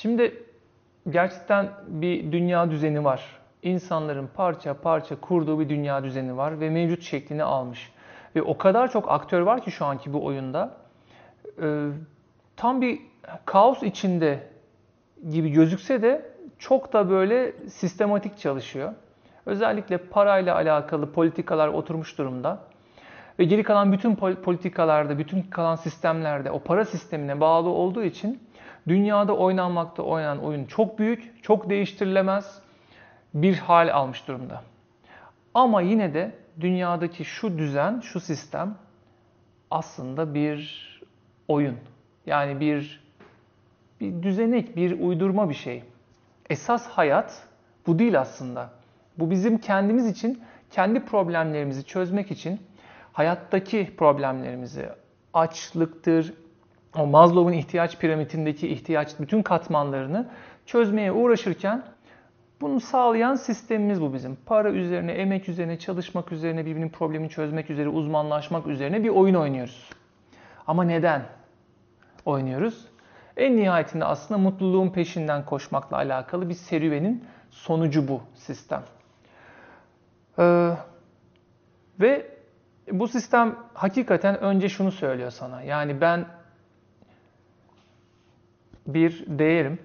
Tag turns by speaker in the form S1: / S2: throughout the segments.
S1: Şimdi gerçekten bir dünya düzeni var. İnsanların parça parça kurduğu bir dünya düzeni var ve mevcut şeklini almış. Ve o kadar çok aktör var ki şu anki bu oyunda. Ee, tam bir kaos içinde gibi gözükse de çok da böyle sistematik çalışıyor. Özellikle parayla alakalı politikalar oturmuş durumda. Ve geri kalan bütün politikalarda, bütün kalan sistemlerde o para sistemine bağlı olduğu için dünyada oynanmakta oynanan oyun çok büyük, çok değiştirilemez bir hal almış durumda. Ama yine de dünyadaki şu düzen, şu sistem aslında bir oyun. Yani bir bir düzenek, bir uydurma bir şey. Esas hayat bu değil aslında. Bu bizim kendimiz için, kendi problemlerimizi çözmek için hayattaki problemlerimizi, açlıktır, o Maslow'un ihtiyaç piramidindeki ihtiyaç bütün katmanlarını çözmeye uğraşırken bunu sağlayan sistemimiz bu bizim. Para üzerine, emek üzerine, çalışmak üzerine, birbirinin problemini çözmek üzere, uzmanlaşmak üzerine bir oyun oynuyoruz. Ama neden oynuyoruz? En nihayetinde aslında mutluluğun peşinden koşmakla alakalı bir serüvenin sonucu bu sistem. Ee, ve bu sistem hakikaten önce şunu söylüyor sana. Yani ben bir değerim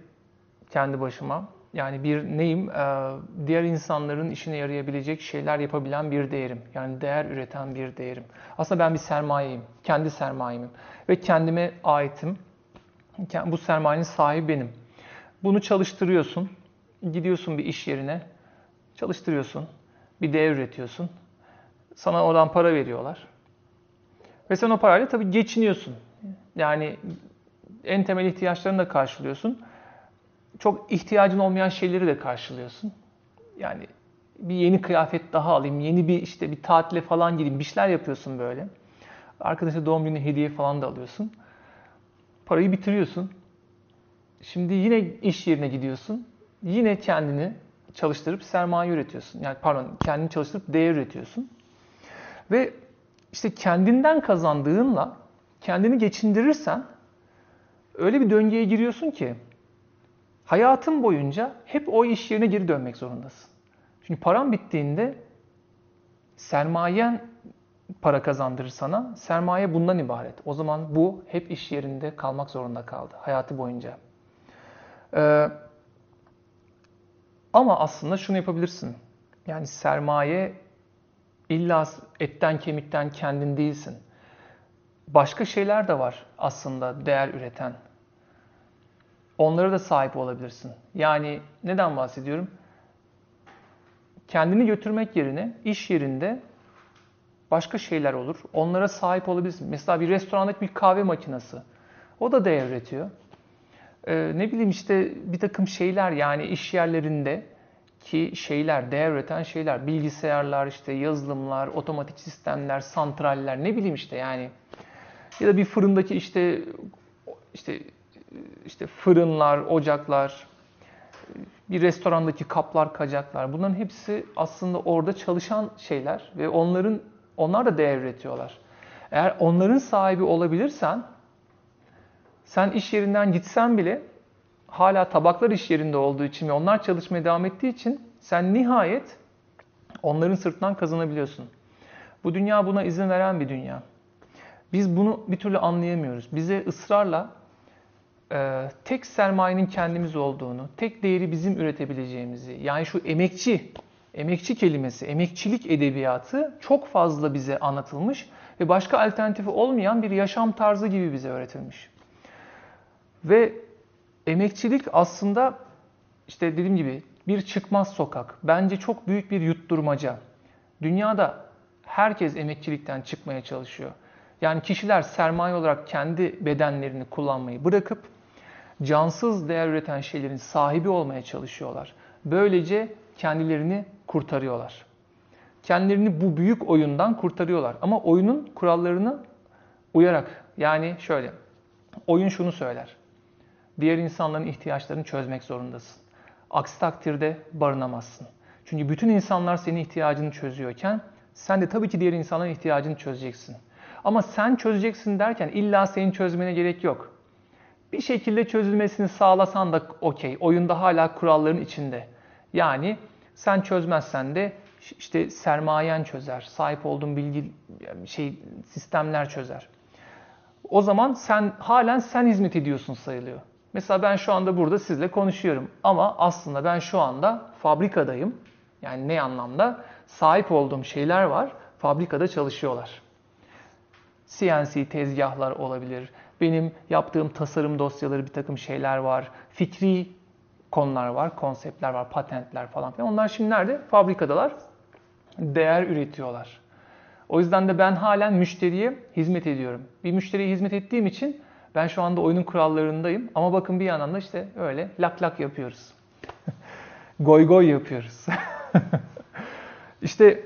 S1: kendi başıma. Yani bir neyim? Ee, diğer insanların işine yarayabilecek şeyler yapabilen bir değerim. Yani değer üreten bir değerim. Aslında ben bir sermayeyim. Kendi sermayemim. Ve kendime aitim. Bu sermayenin sahibi benim. Bunu çalıştırıyorsun. Gidiyorsun bir iş yerine. Çalıştırıyorsun. Bir değer üretiyorsun. Sana oradan para veriyorlar. Ve sen o parayla tabii geçiniyorsun. Yani en temel ihtiyaçlarını da karşılıyorsun. Çok ihtiyacın olmayan şeyleri de karşılıyorsun. Yani bir yeni kıyafet daha alayım, yeni bir işte bir tatile falan gideyim, bir şeyler yapıyorsun böyle. Arkadaşa doğum günü hediye falan da alıyorsun. Parayı bitiriyorsun. Şimdi yine iş yerine gidiyorsun. Yine kendini çalıştırıp sermaye üretiyorsun. Yani pardon, kendini çalıştırıp değer üretiyorsun. Ve işte kendinden kazandığınla kendini geçindirirsen öyle bir döngüye giriyorsun ki hayatın boyunca hep o iş yerine geri dönmek zorundasın. Çünkü paran bittiğinde sermayen para kazandırır sana. Sermaye bundan ibaret. O zaman bu hep iş yerinde kalmak zorunda kaldı hayatı boyunca. Ee, ama aslında şunu yapabilirsin. Yani sermaye illa etten kemikten kendin değilsin. Başka şeyler de var aslında değer üreten. Onlara da sahip olabilirsin. Yani neden bahsediyorum? Kendini götürmek yerine iş yerinde başka şeyler olur. Onlara sahip olabilirsin. Mesela bir restorandaki bir kahve makinesi. O da değer üretiyor. Ee, ne bileyim işte bir takım şeyler yani iş yerlerinde ki şeyler, değer üreten şeyler, bilgisayarlar, işte yazılımlar, otomatik sistemler, santraller, ne bileyim işte yani. Ya da bir fırındaki işte işte işte fırınlar, ocaklar, bir restorandaki kaplar, kacaklar. Bunların hepsi aslında orada çalışan şeyler ve onların onlar da değer üretiyorlar. Eğer onların sahibi olabilirsen sen iş yerinden gitsen bile hala tabaklar iş yerinde olduğu için ve onlar çalışmaya devam ettiği için sen nihayet onların sırtından kazanabiliyorsun. Bu dünya buna izin veren bir dünya. Biz bunu bir türlü anlayamıyoruz. Bize ısrarla e, tek sermayenin kendimiz olduğunu, tek değeri bizim üretebileceğimizi, yani şu emekçi, emekçi kelimesi, emekçilik edebiyatı çok fazla bize anlatılmış ve başka alternatifi olmayan bir yaşam tarzı gibi bize öğretilmiş. Ve emekçilik aslında işte dediğim gibi bir çıkmaz sokak. Bence çok büyük bir yutturmaca. Dünyada herkes emekçilikten çıkmaya çalışıyor. Yani kişiler sermaye olarak kendi bedenlerini kullanmayı bırakıp cansız değer üreten şeylerin sahibi olmaya çalışıyorlar. Böylece kendilerini kurtarıyorlar. Kendilerini bu büyük oyundan kurtarıyorlar. Ama oyunun kurallarını uyarak yani şöyle oyun şunu söyler. Diğer insanların ihtiyaçlarını çözmek zorundasın. Aksi takdirde barınamazsın. Çünkü bütün insanlar senin ihtiyacını çözüyorken sen de tabii ki diğer insanların ihtiyacını çözeceksin. Ama sen çözeceksin derken illa senin çözmene gerek yok. Bir şekilde çözülmesini sağlasan da okey. Oyunda hala kuralların içinde. Yani sen çözmezsen de işte sermayen çözer, sahip olduğun bilgi şey sistemler çözer. O zaman sen halen sen hizmet ediyorsun sayılıyor. Mesela ben şu anda burada sizle konuşuyorum ama aslında ben şu anda fabrikadayım. Yani ne anlamda? Sahip olduğum şeyler var, fabrikada çalışıyorlar. CNC tezgahlar olabilir, benim yaptığım tasarım dosyaları bir takım şeyler var, fikri konular var, konseptler var, patentler falan filan. Onlar şimdi nerede? Fabrikadalar, değer üretiyorlar. O yüzden de ben halen müşteriye hizmet ediyorum. Bir müşteriye hizmet ettiğim için ben şu anda oyunun kurallarındayım. Ama bakın bir yandan da işte öyle lak lak yapıyoruz. goy goy yapıyoruz. İşte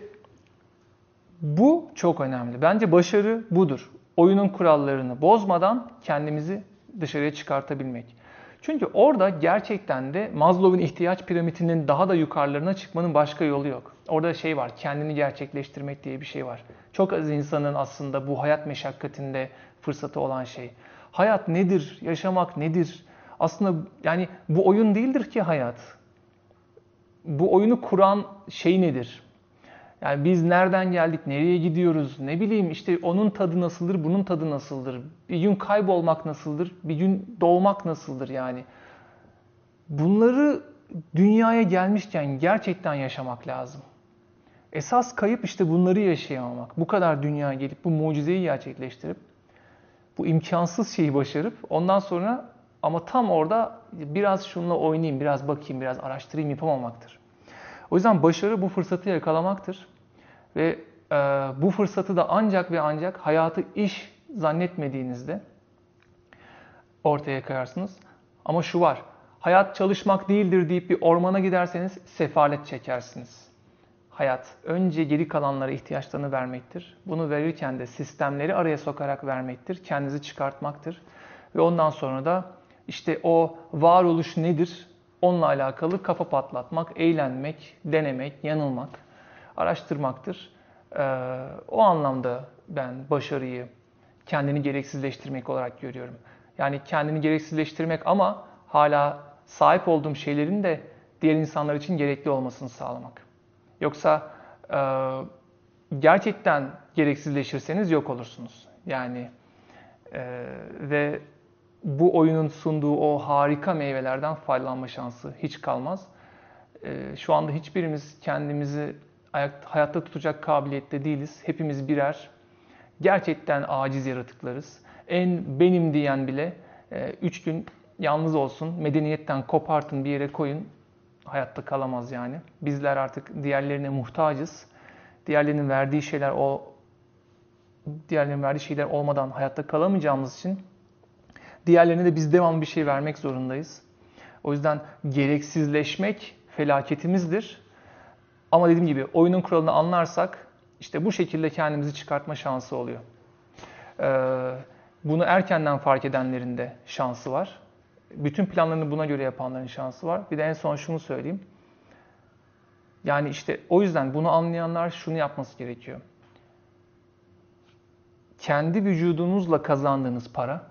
S1: bu çok önemli. Bence başarı budur. Oyunun kurallarını bozmadan kendimizi dışarıya çıkartabilmek. Çünkü orada gerçekten de Maslow'un ihtiyaç piramidinin daha da yukarılarına çıkmanın başka yolu yok. Orada şey var, kendini gerçekleştirmek diye bir şey var. Çok az insanın aslında bu hayat meşakkatinde fırsatı olan şey. Hayat nedir? Yaşamak nedir? Aslında yani bu oyun değildir ki hayat. Bu oyunu kuran şey nedir? Yani biz nereden geldik, nereye gidiyoruz, ne bileyim işte onun tadı nasıldır, bunun tadı nasıldır, bir gün kaybolmak nasıldır, bir gün doğmak nasıldır yani. Bunları dünyaya gelmişken gerçekten yaşamak lazım. Esas kayıp işte bunları yaşayamamak. Bu kadar dünyaya gelip bu mucizeyi gerçekleştirip bu imkansız şeyi başarıp ondan sonra ama tam orada biraz şununla oynayayım, biraz bakayım, biraz araştırayım yapamamaktır. O yüzden başarı bu fırsatı yakalamaktır. Ve e, bu fırsatı da ancak ve ancak hayatı iş zannetmediğinizde ortaya koyarsınız. Ama şu var, hayat çalışmak değildir deyip bir ormana giderseniz sefalet çekersiniz. Hayat önce geri kalanlara ihtiyaçlarını vermektir. Bunu verirken de sistemleri araya sokarak vermektir. Kendinizi çıkartmaktır. Ve ondan sonra da işte o varoluş nedir? Onunla alakalı kafa patlatmak, eğlenmek, denemek, yanılmak araştırmaktır. Ee, o anlamda ben başarıyı kendini gereksizleştirmek olarak görüyorum. Yani kendini gereksizleştirmek ama hala sahip olduğum şeylerin de diğer insanlar için gerekli olmasını sağlamak. Yoksa e, gerçekten gereksizleşirseniz yok olursunuz. Yani e, ve bu oyunun sunduğu o harika meyvelerden faydalanma şansı hiç kalmaz. E, şu anda hiçbirimiz kendimizi hayatta tutacak kabiliyette değiliz. Hepimiz birer gerçekten aciz yaratıklarız. En benim diyen bile e, üç gün yalnız olsun, medeniyetten kopartın bir yere koyun, hayatta kalamaz yani. Bizler artık diğerlerine muhtacız. Diğerlerinin verdiği şeyler o diğerlerinin verdiği şeyler olmadan hayatta kalamayacağımız için diğerlerine de biz devamlı bir şey vermek zorundayız. O yüzden gereksizleşmek felaketimizdir. Ama dediğim gibi oyunun kuralını anlarsak işte bu şekilde kendimizi çıkartma şansı oluyor. Ee, bunu erkenden fark edenlerin de şansı var. Bütün planlarını buna göre yapanların şansı var. Bir de en son şunu söyleyeyim. Yani işte o yüzden bunu anlayanlar şunu yapması gerekiyor. Kendi vücudunuzla kazandığınız para,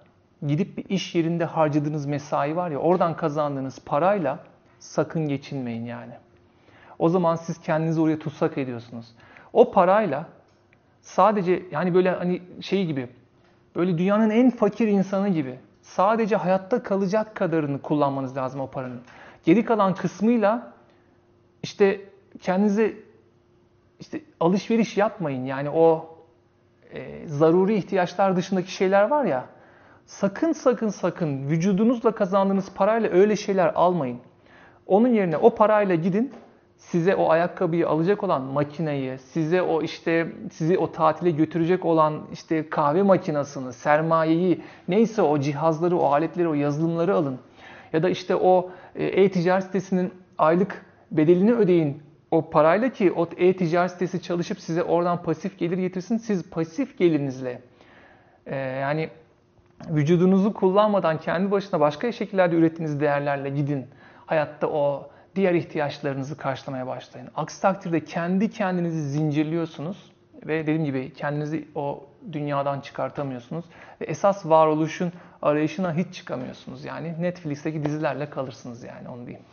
S1: gidip bir iş yerinde harcadığınız mesai var ya, oradan kazandığınız parayla sakın geçinmeyin yani. O zaman siz kendinizi oraya tutsak ediyorsunuz. O parayla sadece yani böyle hani şey gibi böyle dünyanın en fakir insanı gibi sadece hayatta kalacak kadarını kullanmanız lazım o paranın. Geri kalan kısmıyla işte kendinize işte alışveriş yapmayın. Yani o e, zaruri ihtiyaçlar dışındaki şeyler var ya sakın sakın sakın vücudunuzla kazandığınız parayla öyle şeyler almayın. Onun yerine o parayla gidin size o ayakkabıyı alacak olan makineyi, size o işte sizi o tatile götürecek olan işte kahve makinasını, sermayeyi, neyse o cihazları, o aletleri, o yazılımları alın. Ya da işte o e, e-ticaret sitesinin aylık bedelini ödeyin o parayla ki o e-ticaret sitesi çalışıp size oradan pasif gelir getirsin. Siz pasif gelirinizle e, yani vücudunuzu kullanmadan kendi başına başka şekillerde ürettiğiniz değerlerle gidin. Hayatta o diğer ihtiyaçlarınızı karşılamaya başlayın. Aksi takdirde kendi kendinizi zincirliyorsunuz ve dediğim gibi kendinizi o dünyadan çıkartamıyorsunuz ve esas varoluşun arayışına hiç çıkamıyorsunuz yani Netflix'teki dizilerle kalırsınız yani onu diyeyim.